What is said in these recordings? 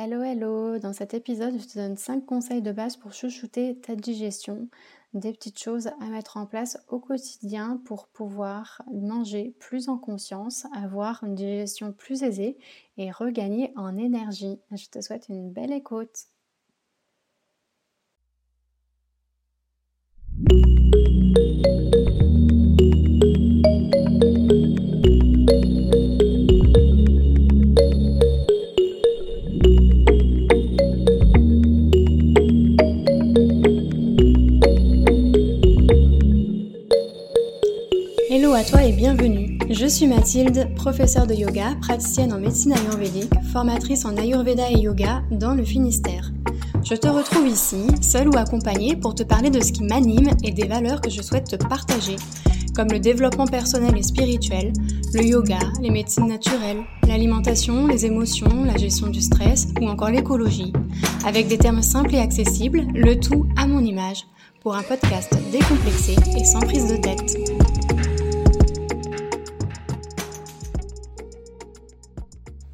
Hello hello, dans cet épisode je te donne 5 conseils de base pour chouchouter ta digestion, des petites choses à mettre en place au quotidien pour pouvoir manger plus en conscience, avoir une digestion plus aisée et regagner en énergie. Je te souhaite une belle écoute. Je suis Mathilde, professeure de yoga, praticienne en médecine ayurvédique, formatrice en ayurveda et yoga dans le Finistère. Je te retrouve ici, seule ou accompagnée, pour te parler de ce qui m'anime et des valeurs que je souhaite te partager, comme le développement personnel et spirituel, le yoga, les médecines naturelles, l'alimentation, les émotions, la gestion du stress ou encore l'écologie, avec des termes simples et accessibles, le tout à mon image, pour un podcast décomplexé et sans prise de tête.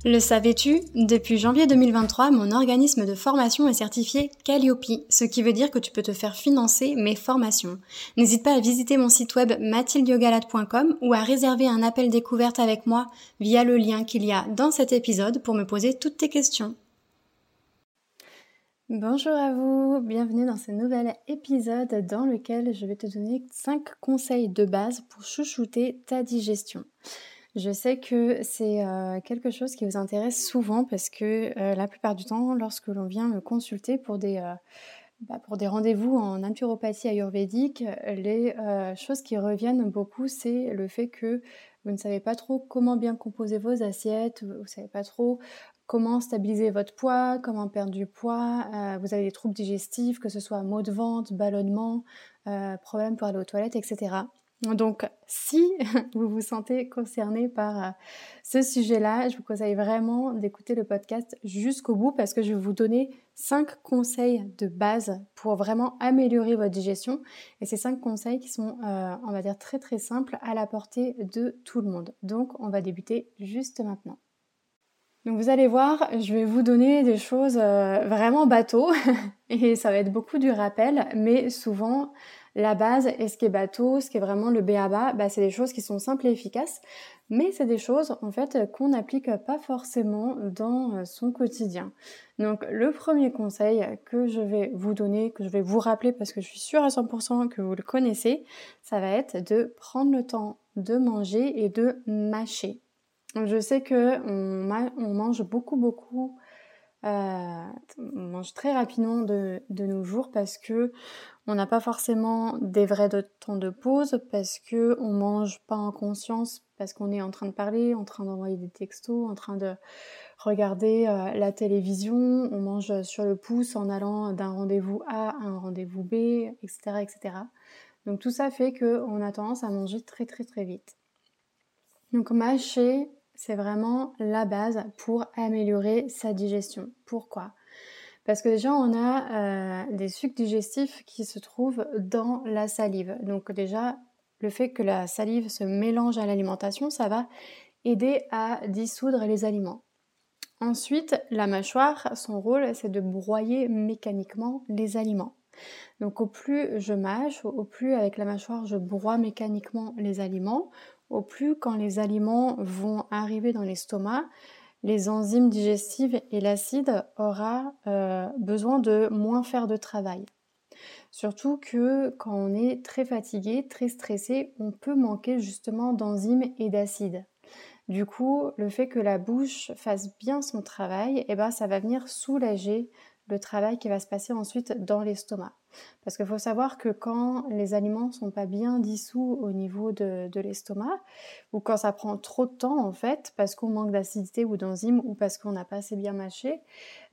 Le savais-tu? Depuis janvier 2023, mon organisme de formation est certifié Calliope, ce qui veut dire que tu peux te faire financer mes formations. N'hésite pas à visiter mon site web mathildiogalade.com ou à réserver un appel découverte avec moi via le lien qu'il y a dans cet épisode pour me poser toutes tes questions. Bonjour à vous, bienvenue dans ce nouvel épisode dans lequel je vais te donner 5 conseils de base pour chouchouter ta digestion. Je sais que c'est euh, quelque chose qui vous intéresse souvent parce que euh, la plupart du temps, lorsque l'on vient me consulter pour des, euh, bah, des rendez-vous en naturopathie ayurvédique, les choses qui reviennent beaucoup, c'est le fait que vous ne savez pas trop comment bien composer vos assiettes, vous ne savez pas trop comment stabiliser votre poids, comment perdre du poids, vous avez des troubles digestifs, que ce soit maux de ventre, ballonnement, problèmes pour aller aux toilettes, etc. Donc, si vous vous sentez concerné par euh, ce sujet-là, je vous conseille vraiment d'écouter le podcast jusqu'au bout parce que je vais vous donner 5 conseils de base pour vraiment améliorer votre digestion. Et ces 5 conseils qui sont, euh, on va dire, très très simples à la portée de tout le monde. Donc, on va débuter juste maintenant. Donc vous allez voir, je vais vous donner des choses euh, vraiment bateau et ça va être beaucoup du rappel, mais souvent la base et ce qui est bateau, ce qui est vraiment le BABA, bah, c'est des choses qui sont simples et efficaces, mais c'est des choses en fait qu'on n'applique pas forcément dans euh, son quotidien. Donc le premier conseil que je vais vous donner, que je vais vous rappeler parce que je suis sûre à 100% que vous le connaissez, ça va être de prendre le temps de manger et de mâcher. Je sais que on, mange beaucoup beaucoup euh, on mange très rapidement de, nos jours parce que on n'a pas forcément des vrais temps de pause parce que on mange pas en conscience parce qu'on est en train de parler, en train d'envoyer des textos, en train de regarder euh, la télévision, on mange sur le pouce en allant d'un rendez-vous A à un rendez-vous B, etc., etc. Donc tout ça fait qu'on a tendance à manger très très très vite. Donc mâcher, c'est vraiment la base pour améliorer sa digestion. Pourquoi? Parce que déjà, on a euh, des sucs digestifs qui se trouvent dans la salive. Donc déjà, le fait que la salive se mélange à l'alimentation, ça va aider à dissoudre les aliments. Ensuite, la mâchoire, son rôle, c'est de broyer mécaniquement les aliments. Donc au plus je mâche, au plus avec la mâchoire je broie mécaniquement les aliments, au plus quand les aliments vont arriver dans l'estomac, les enzymes digestives et l'acide aura euh, besoin de moins faire de travail. Surtout que quand on est très fatigué, très stressé, on peut manquer justement d'enzymes et d'acide. Du coup, le fait que la bouche fasse bien son travail, eh ben, ça va venir soulager le travail qui va se passer ensuite dans l'estomac. Parce qu'il faut savoir que quand les aliments ne sont pas bien dissous au niveau de, l'estomac, ou quand ça prend trop de temps en fait, parce qu'on manque d'acidité ou d'enzymes, ou parce qu'on n'a pas assez bien mâché,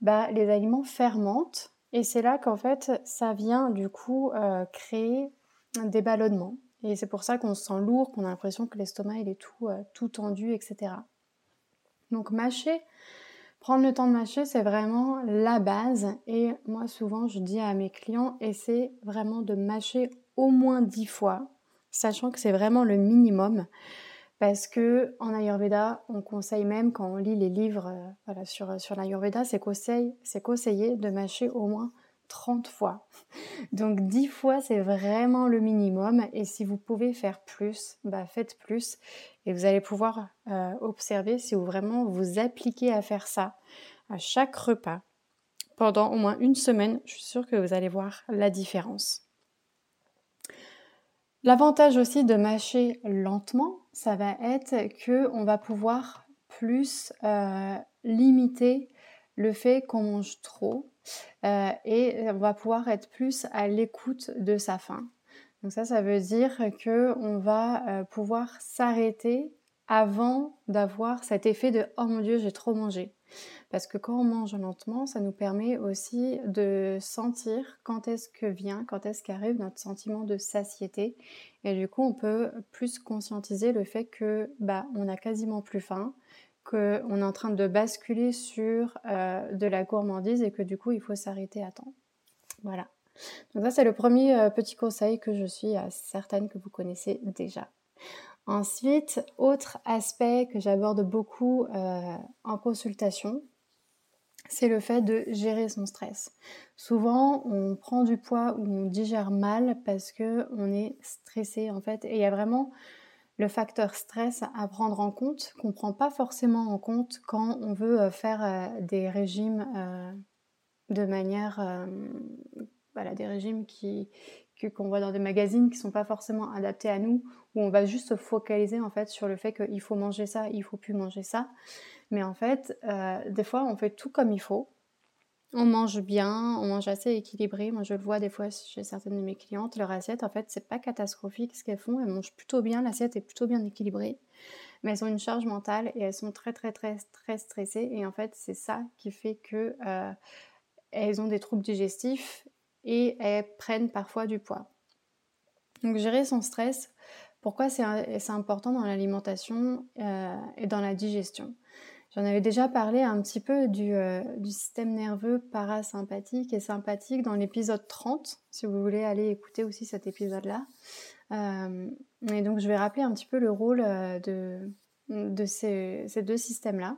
bah, les aliments fermentent. Et c'est là qu'en fait, ça vient du coup euh, créer des ballonnements. Et c'est pour ça qu'on se sent lourd, qu'on a l'impression que l'estomac il est tout, euh, tout tendu, etc. Donc mâcher, Prendre le temps de mâcher, c'est vraiment la base. Et moi, souvent, je dis à mes clients, essaie vraiment de mâcher au moins dix fois, sachant que c'est vraiment le minimum. Parce que en Ayurveda, on conseille même quand on lit les livres voilà, sur, sur l'Ayurveda, c'est conseillé, conseillé de mâcher au moins 30 fois. Donc 10 fois, c'est vraiment le minimum. Et si vous pouvez faire plus, bah faites plus. Et vous allez pouvoir euh, observer si vous vraiment vous appliquez à faire ça à chaque repas pendant au moins une semaine. Je suis sûre que vous allez voir la différence. L'avantage aussi de mâcher lentement, ça va être que on va pouvoir plus euh, limiter le fait qu'on mange trop euh, et on va pouvoir être plus à l'écoute de sa faim. Donc ça, ça veut dire que on va euh, pouvoir s'arrêter avant d'avoir cet effet de oh mon dieu j'ai trop mangé. Parce que quand on mange lentement, ça nous permet aussi de sentir quand est-ce que vient, quand est-ce qu'arrive notre sentiment de satiété. Et du coup, on peut plus conscientiser le fait que bah on a quasiment plus faim, qu'on est en train de basculer sur euh, de la gourmandise et que du coup il faut s'arrêter à temps. Voilà. Donc ça c'est le premier euh, petit conseil que je suis euh, certaine que vous connaissez déjà. Ensuite, autre aspect que j'aborde beaucoup en consultation, c'est le fait de gérer son stress. Souvent, on prend du poids ou on digère mal parce que on est stressé en fait. Et il y a vraiment le facteur stress à prendre en compte, qu'on ne prend pas forcément en compte quand on veut euh, faire euh, des régimes euh, de manière... voilà, des régimes qui, qu'on voit dans des magazines qui sont pas forcément adaptés à nous, où on va juste se focaliser en fait sur le fait qu'il faut manger ça, il faut plus manger ça. Mais en fait, des fois, on fait tout comme il faut, on mange bien, on mange assez équilibré. Moi, je le vois des fois chez certaines de mes clientes, leur assiette, en fait, c'est pas catastrophique ce qu'elles font. Elles mangent plutôt bien, l'assiette est plutôt bien équilibrée, mais elles ont une charge mentale et elles sont très, très, très, très stressées. Et en fait, c'est ça qui fait que euh, ont des troubles digestifs et elles prennent parfois du poids. Donc, gérer son stress, pourquoi c'est important dans l'alimentation euh, et dans la digestion? J'en avais déjà parlé un petit peu euh, du, système nerveux parasympathique et sympathique dans l'épisode 30, si vous voulez aller écouter aussi cet épisode-là. Euh, et donc je vais rappeler un petit peu le rôle euh, de, ces, deux systèmes-là.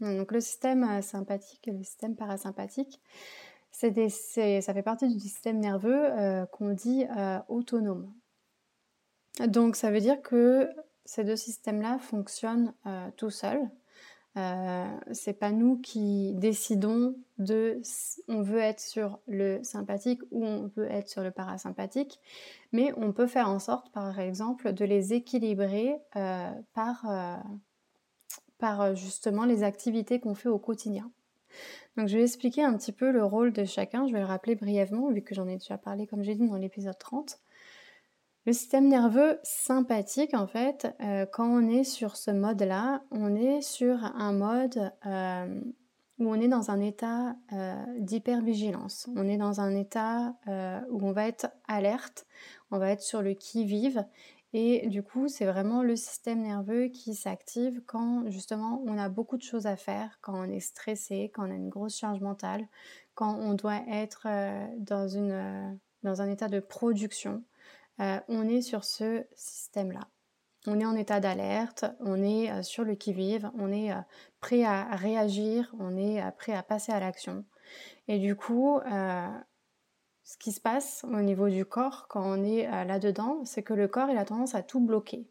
Donc le système sympathique et le système parasympathique, ça fait partie du système nerveux qu'on dit autonome. Donc ça veut dire que ces deux systèmes-là fonctionnent tout seuls euh, c'est pas nous qui décidons de on veut être sur le sympathique ou on veut être sur le parasympathique, mais on peut faire en sorte, par exemple, de les équilibrer euh, par, euh, par justement les activités qu'on fait au quotidien. Donc je vais expliquer un petit peu le rôle de chacun, je vais le rappeler brièvement vu que j'en ai déjà parlé comme j'ai dit dans l'épisode 30. Le système nerveux sympathique, en fait, euh, quand on est sur ce mode-là, on est sur un mode euh, où on est dans un état euh, d'hypervigilance. On est dans un état où on va être alerte, on va être sur le qui-vive. Et du coup, c'est vraiment le système nerveux qui s'active quand justement on a beaucoup de choses à faire, quand on est stressé, quand on a une grosse charge mentale, quand on doit être dans, une, dans un état de production. Euh, on est sur ce système-là. On est en état d'alerte, on est euh, sur le qui-vive, on est euh, prêt à réagir, on est prêt à passer à l'action. Et du coup, ce qui se passe au niveau du corps quand on est là-dedans, c'est que le corps a tendance à tout bloquer.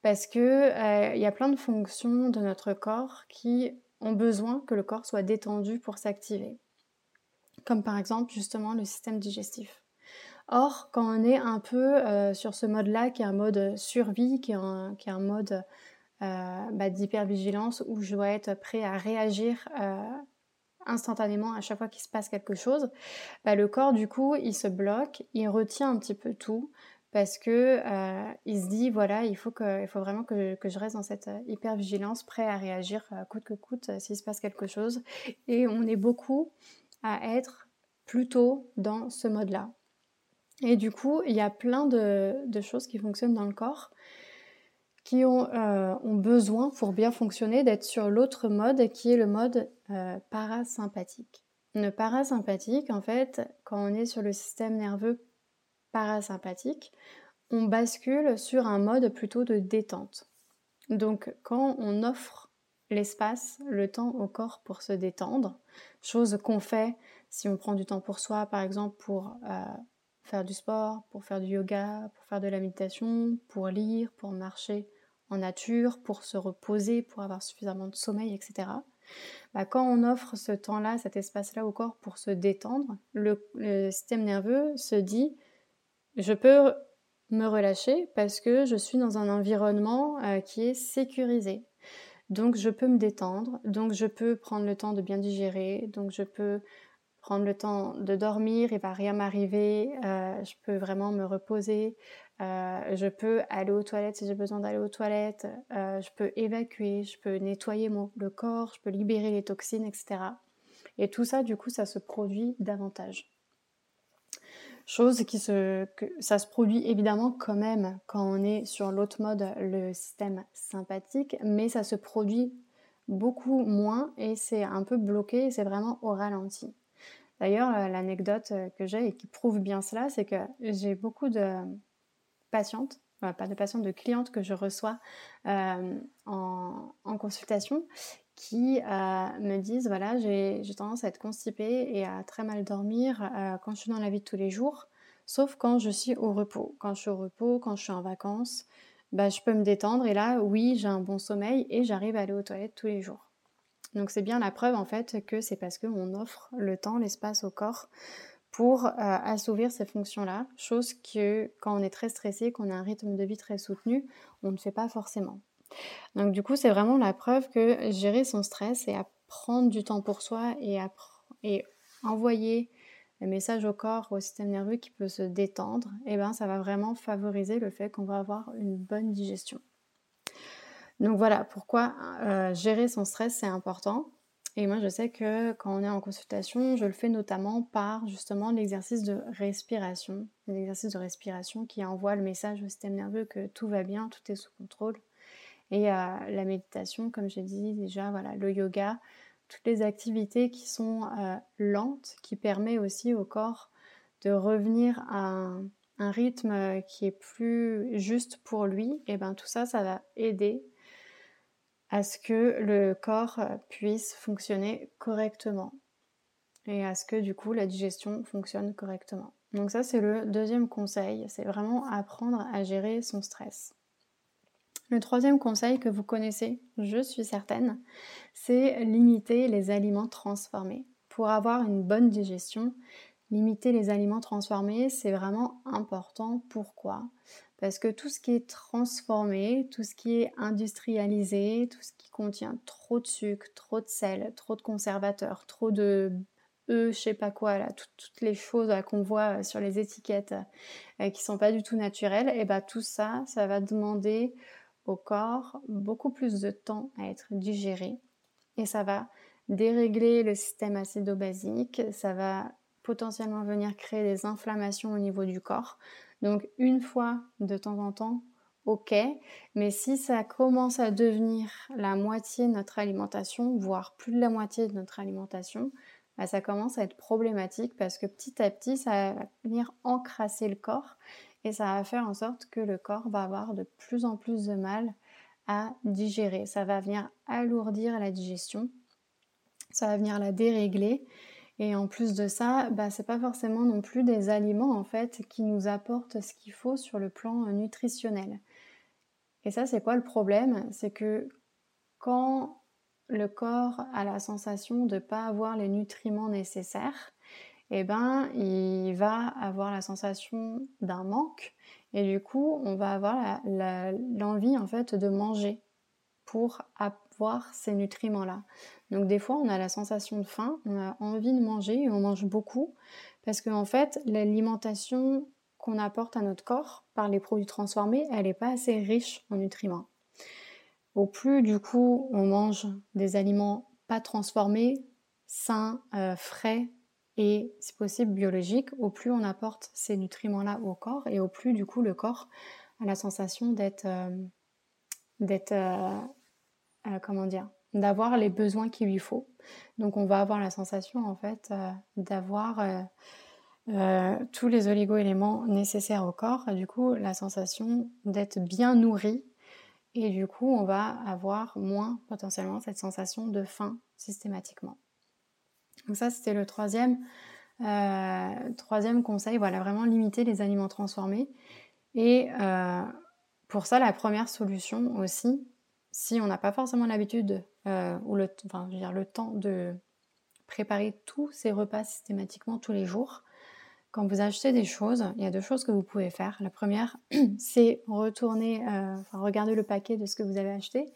Parce que il y a plein de fonctions de notre corps qui ont besoin que le corps soit détendu pour s'activer. Comme par exemple justement le système digestif. Or, quand on est un peu euh, sur ce mode-là, qui est un mode survie, qui est un, qui est un mode euh, bah, d'hypervigilance, où je dois être prêt à réagir euh, instantanément à chaque fois qu'il se passe quelque chose, bah, le corps, du coup, il se bloque, il retient un petit peu tout, parce que il se dit, voilà, il faut, que, il faut vraiment que, que je reste dans cette hypervigilance, prêt à réagir coûte que coûte s'il se passe quelque chose. Et on est beaucoup à être plutôt dans ce mode-là. Et du coup, il y a plein de, choses qui fonctionnent dans le corps qui ont, euh, besoin, pour bien fonctionner, d'être sur l'autre mode qui est le mode euh, parasympathique. Le parasympathique, en fait, quand on est sur le système nerveux parasympathique, on bascule sur un mode plutôt de détente. Donc quand on offre l'espace, le temps au corps pour se détendre, chose qu'on fait si on prend du temps pour soi, par exemple pour euh, faire du sport, pour faire du yoga, pour faire de la méditation, pour lire, pour marcher en nature, pour se reposer, pour avoir suffisamment de sommeil, etc. Bah, quand on offre ce temps-là, cet espace-là au corps pour se détendre, le, système nerveux se dit je peux me relâcher parce que je suis dans un environnement euh, qui est sécurisé. Donc je peux me détendre, donc je peux prendre le temps de bien digérer, donc je peux prendre le temps de dormir, il va rien m'arriver, euh, je peux vraiment me reposer, euh, je peux aller aux toilettes si j'ai besoin d'aller aux toilettes, euh, je peux évacuer, je peux nettoyer mon, le corps, je peux libérer les toxines, etc. Et tout ça, du coup, ça se produit davantage. Chose qui se, que ça se produit évidemment quand même quand on est sur l'autre mode, le système sympathique, mais ça se produit beaucoup moins et c'est un peu bloqué, c'est vraiment au ralenti. D'ailleurs, l'anecdote que j'ai et qui prouve bien cela, c'est que j'ai beaucoup de patientes, pas de patientes, de clientes que je reçois euh, en, consultation qui euh, me disent voilà, j'ai tendance à être constipée et à très mal dormir euh, quand je suis dans la vie de tous les jours, sauf quand je suis au repos. Quand je suis au repos, quand je suis en vacances, bah, je peux me détendre et là, oui, j'ai un bon sommeil et j'arrive à aller aux toilettes tous les jours. Donc c'est bien la preuve en fait que c'est parce qu'on offre le temps, l'espace au corps pour euh, assouvir ces fonctions-là, chose que quand on est très stressé, qu'on a un rythme de vie très soutenu, on ne fait pas forcément. Donc du coup, c'est vraiment la preuve que gérer son stress et prendre du temps pour soi et, envoyer le message au corps, au système nerveux qui peut se détendre, eh ben ça va vraiment favoriser le fait qu'on va avoir une bonne digestion. Donc voilà pourquoi euh, gérer son stress c'est important. Et moi, je sais que quand on est en consultation, je le fais notamment par justement l'exercice de respiration. L'exercice de respiration qui envoie le message au système nerveux que tout va bien, tout est sous contrôle. Et euh, la méditation, comme j'ai dit déjà, voilà, le yoga, toutes les activités qui sont euh, lentes, qui permettent aussi au corps de revenir à un, rythme qui est plus juste pour lui, et bien tout ça, ça va aider à ce que le corps puisse fonctionner correctement et à ce que du coup la digestion fonctionne correctement. Donc ça c'est le deuxième conseil, c'est vraiment apprendre à gérer son stress. Le troisième conseil que vous connaissez, je suis certaine, c'est limiter les aliments transformés. Pour avoir une bonne digestion, limiter les aliments transformés, c'est vraiment important. Pourquoi? Parce que tout ce qui est transformé, tout ce qui est industrialisé, tout ce qui contient trop de sucre, trop de sel, trop de conservateurs, trop de eux, je sais pas quoi, là, toutes les choses qu'on voit sur les étiquettes euh, qui sont pas du tout naturelles, et bah tout ça, ça va demander au corps beaucoup plus de temps à être digéré et ça va dérégler le système acido-basique, ça va potentiellement venir créer des inflammations au niveau du corps. Donc une fois de temps en temps, ok, mais si ça commence à devenir la moitié de notre alimentation, voire plus de la moitié de notre alimentation, bah, ça commence à être problématique parce que petit à petit, ça va venir encrasser le corps et ça va faire en sorte que le corps va avoir de plus en plus de mal à digérer. Ça va venir alourdir la digestion, ça va venir la dérégler et en plus de ça, bah, c'est pas forcément non plus des aliments en fait qui nous apportent ce qu'il faut sur le plan euh, nutritionnel. Et ça, c'est quoi le problème? C'est que quand le corps a la sensation de ne pas avoir les nutriments nécessaires, eh ben, il va avoir la sensation d'un manque et du coup, on va avoir l'envie en fait de manger pour avoir ces nutriments-là. Donc des fois, on a la sensation de faim, on a envie de manger et on mange beaucoup parce qu'en en fait, l'alimentation qu'on apporte à notre corps par les produits transformés, elle n'est pas assez riche en nutriments. Au plus du coup, on mange des aliments pas transformés, sains, euh, frais et si possible biologiques, au plus on apporte ces nutriments-là au corps et au plus du coup le corps a la sensation d'être euh, d'être euh, comment dire d'avoir les besoins qu'il lui faut. Donc on va avoir la sensation en fait euh, d'avoir euh, euh, tous les oligo-éléments nécessaires au corps, du coup la sensation d'être bien nourri Et du coup, on va avoir moins potentiellement cette sensation de faim systématiquement. Donc ça, c'était le troisième, euh, troisième conseil. Voilà, vraiment limiter les aliments transformés. Et euh, pour ça, la première solution aussi, si on n'a pas forcément l'habitude euh, ou le, enfin, dire, le temps de préparer tous ces repas systématiquement tous les jours, quand vous achetez des choses, il y a deux choses que vous pouvez faire. La première, c'est retourner, euh, regarder le paquet de ce que vous avez acheté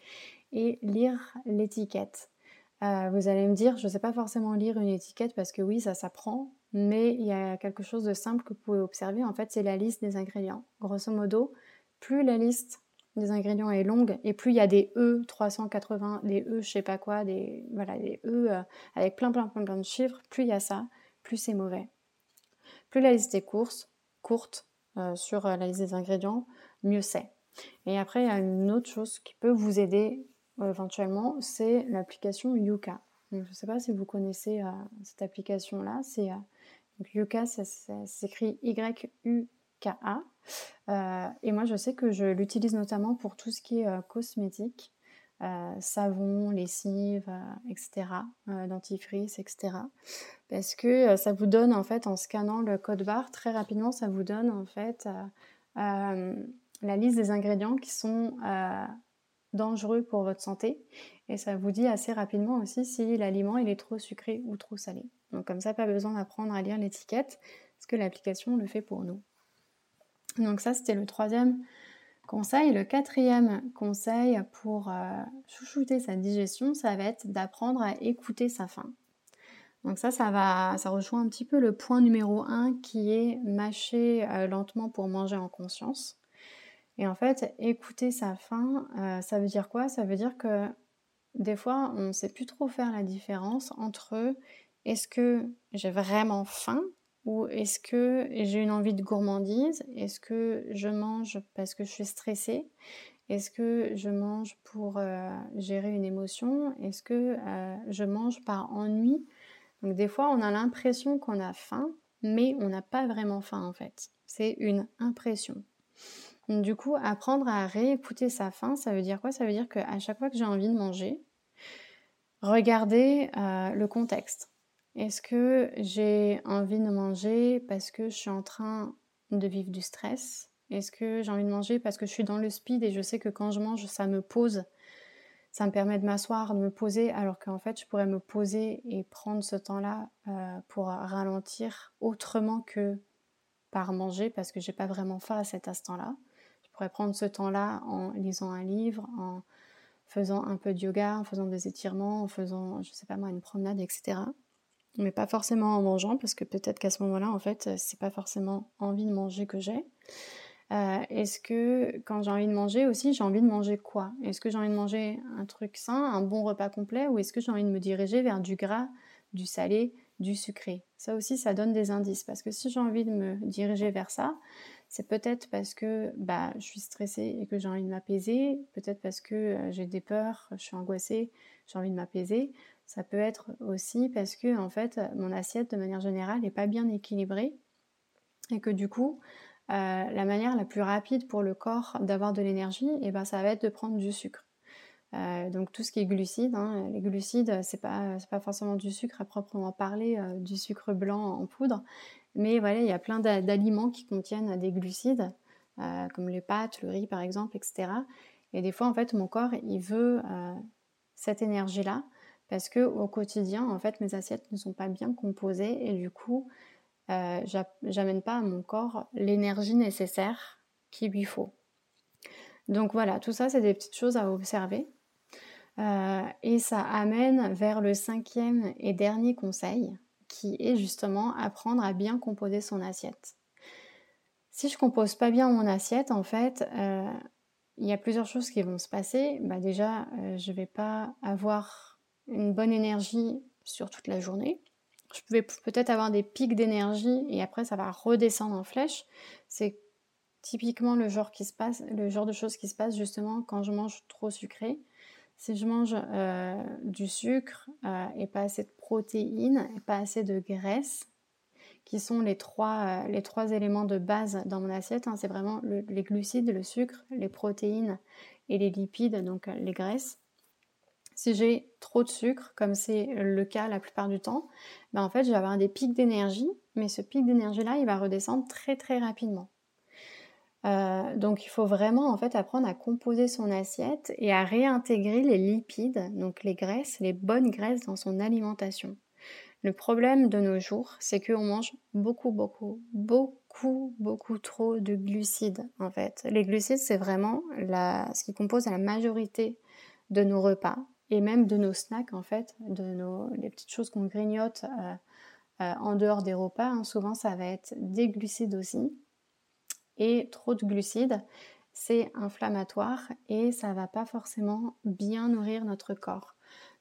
et lire l'étiquette. Euh, vous allez me dire, je ne sais pas forcément lire une étiquette parce que oui, ça s'apprend, mais il y a quelque chose de simple que vous pouvez observer. En fait, c'est la liste des ingrédients. Grosso modo, plus la liste des ingrédients est longue et plus il y a des E 380, des E je sais pas quoi, des des E euh, avec plein plein plein de chiffres, plus il y a ça, plus c'est mauvais. Plus la liste est courte, courte euh, sur euh, la liste des ingrédients, mieux c'est. Et après, il y a une autre chose qui peut vous aider éventuellement, c'est l'application Yuka. je ne sais pas si vous connaissez cette application-là. C'est Yuka, ça, s'écrit Y-U-K-A. et moi, je sais que je l'utilise notamment pour tout ce qui est cosmétique. Euh, savon, lessive, euh, etc., euh, dentifrice, etc. Parce que ça vous donne en fait en scannant le code barre très rapidement, ça vous donne en fait la liste des ingrédients qui sont dangereux pour votre santé et ça vous dit assez rapidement aussi si l'aliment est trop sucré ou trop salé. Donc comme ça, pas besoin d'apprendre à lire l'étiquette parce que l'application le fait pour nous. Donc ça, c'était le troisième conseil. Le quatrième conseil pour euh, chouchouter sa digestion, ça va être d'apprendre à écouter sa faim. Donc ça, ça va, ça rejoint un petit peu le point numéro 1 qui est mâcher euh, lentement pour manger en conscience. Et en fait, écouter sa faim, euh, ça veut dire quoi? Ça veut dire que des fois, on ne sait plus trop faire la différence entre est-ce que j'ai vraiment faim ou est-ce que j'ai une envie de gourmandise? Est-ce que je mange parce que je suis stressée? Est-ce que je mange pour euh, gérer une émotion? Est-ce que euh, je mange par ennui? Donc des fois, on a l'impression qu'on a faim, mais on n'a pas vraiment faim en fait. C'est une impression. du coup, apprendre à réécouter sa faim, ça veut dire quoi? Ça veut dire qu'à chaque fois que j'ai envie de manger, regardez euh, le contexte. Est-ce que j'ai envie de manger parce que je suis en train de vivre du stress? Est-ce que j'ai envie de manger parce que je suis dans le speed et je sais que quand je mange, ça me pose? Ça me permet de m'asseoir, de me poser, alors qu'en fait, je pourrais me poser et prendre ce temps-là euh, pour ralentir autrement que par manger, parce que j'ai pas vraiment faim à cet instant-là. Je pourrais prendre ce temps-là en lisant un livre, en faisant un peu de yoga, en faisant des étirements, en faisant, je sais pas moi, une promenade, etc mais pas forcément en mangeant, parce que peut-être qu'à ce moment-là, en fait, c'est pas forcément envie de manger que j'ai. Euh, est-ce que quand j'ai envie de manger aussi, j'ai envie de manger quoi? Est-ce que j'ai envie de manger un truc sain, un bon repas complet, ou est-ce que j'ai envie de me diriger vers du gras, du salé, du sucré? Ça aussi, ça donne des indices, parce que si j'ai envie de me diriger vers ça, c'est peut-être parce que bah, je suis stressée et que j'ai envie de m'apaiser, peut-être parce que euh, j'ai des peurs, je suis angoissée, j'ai envie de m'apaiser, ça peut être aussi parce que en fait mon assiette de manière générale n'est pas bien équilibrée et que du coup euh, la manière la plus rapide pour le corps d'avoir de l'énergie, et eh ben, ça va être de prendre du sucre. Euh, donc tout ce qui est glucides, hein, les glucides, c'est pas pas forcément du sucre à proprement parler, euh, du sucre blanc en poudre, mais voilà, il y a plein d'aliments qui contiennent des glucides, comme les pâtes, le riz par exemple, etc. Et des fois en fait mon corps il veut cette énergie là, parce que au quotidien, en fait, mes assiettes ne sont pas bien composées et du coup, euh, j'amène pas à mon corps l'énergie nécessaire qu'il lui faut. Donc voilà, tout ça, c'est des petites choses à observer. Euh, et ça amène vers le cinquième et dernier conseil, qui est justement apprendre à bien composer son assiette. Si je compose pas bien mon assiette, en fait, euh, il y a plusieurs choses qui vont se passer. Bah déjà, je vais pas avoir une bonne énergie sur toute la journée. Je vais peut-être avoir des pics d'énergie et après ça va redescendre en flèche. C'est typiquement le genre qui se passe, le genre de choses qui se passe justement quand je mange trop sucré. Si je mange euh, du sucre euh, et pas assez de protéines et pas assez de graisse, qui sont les trois, les trois éléments de base dans mon assiette. Hein. C'est vraiment les glucides, le sucre, les protéines et les lipides, donc les graisses. Si j'ai trop de sucre, comme c'est le cas la plupart du temps, ben en fait, je vais avoir des pics d'énergie, mais ce pic d'énergie-là, il va redescendre très très rapidement. Euh, donc il faut vraiment en fait apprendre à composer son assiette et à réintégrer les lipides, donc les graisses, les bonnes graisses dans son alimentation. Le problème de nos jours, c'est qu'on mange beaucoup, beaucoup, beaucoup, beaucoup trop de glucides en fait. Les glucides, c'est vraiment ce qui compose la majorité de nos repas et même de nos snacks en fait, de nos, les petites choses qu'on grignote euh, euh, en dehors des repas. Hein. Souvent, ça va être des glucides aussi et trop de glucides, c'est inflammatoire et ça va pas forcément bien nourrir notre corps.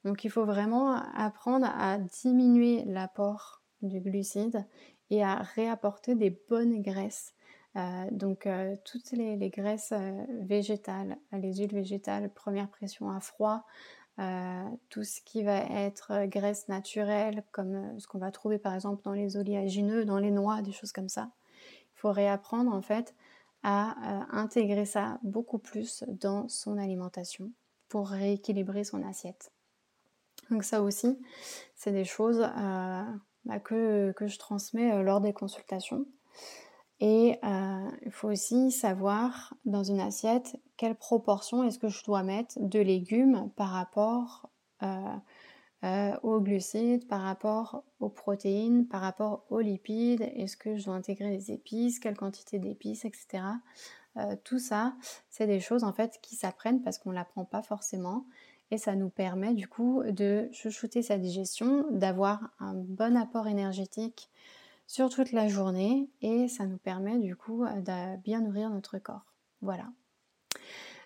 Donc il faut vraiment apprendre à diminuer l'apport du glucide et à réapporter des bonnes graisses. Euh, donc toutes les, graisses euh, végétales, les huiles végétales, première pression à froid, tout ce qui va être graisse naturelle, comme ce qu'on va trouver par exemple dans les oléagineux, dans les noix, des choses comme ça faut réapprendre en fait à euh, intégrer ça beaucoup plus dans son alimentation pour rééquilibrer son assiette. Donc ça aussi, c'est des choses euh, bah, que, je transmets euh, lors des consultations. Et il faut aussi savoir dans une assiette quelle proportion est-ce que je dois mettre de légumes par rapport euh, aux glucides, par rapport aux protéines, par rapport aux lipides, est-ce que je dois intégrer des épices, quelle quantité d'épices, etc. Euh, tout ça, c'est des choses en fait qui s'apprennent parce qu'on ne l'apprend pas forcément et ça nous permet du coup de chouchouter sa digestion, d'avoir un bon apport énergétique sur toute la journée et ça nous permet du coup de bien nourrir notre corps. Voilà.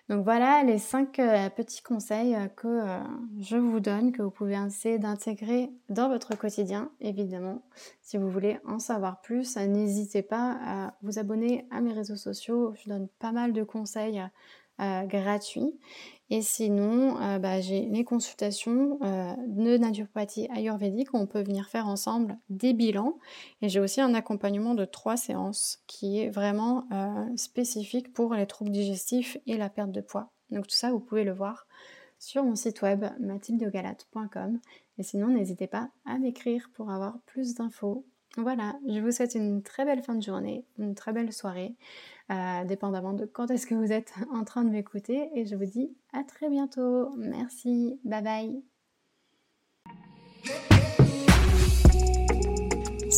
Donc voilà les cinq euh, petits conseils euh, que euh, je vous donne, que vous pouvez essayer d'intégrer dans votre quotidien, évidemment. Si vous voulez en savoir plus, n'hésitez pas à vous abonner à mes réseaux sociaux. Je donne pas mal de conseils gratuits. Et sinon, euh, bah, j'ai les consultations euh, de naturopathie ayurvédique où on peut venir faire ensemble des bilans. Et j'ai aussi un accompagnement de trois séances qui est vraiment euh, spécifique pour les troubles digestifs et la perte de poids. Donc tout ça, vous pouvez le voir sur mon site web mathildegalate.com. Et sinon, n'hésitez pas à m'écrire pour avoir plus d'infos. Voilà, je vous souhaite une très belle fin de journée, une très belle soirée. Euh, dépendamment de quand est-ce que vous êtes en train de m'écouter. Et je vous dis à très bientôt. Merci. Bye bye.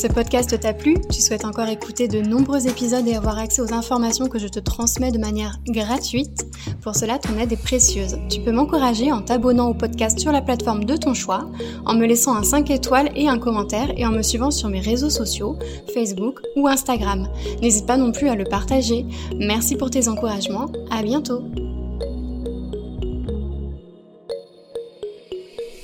Ce podcast t'a plu Tu souhaites encore écouter de nombreux épisodes et avoir accès aux informations que je te transmets de manière gratuite? Pour cela, ton aide est précieuse. Tu peux m'encourager en t'abonnant au podcast sur la plateforme de ton choix, en me laissant un 5 étoiles et un commentaire et en me suivant sur mes réseaux sociaux, Facebook ou Instagram. N'hésite pas non plus à le partager. Merci pour tes encouragements. À bientôt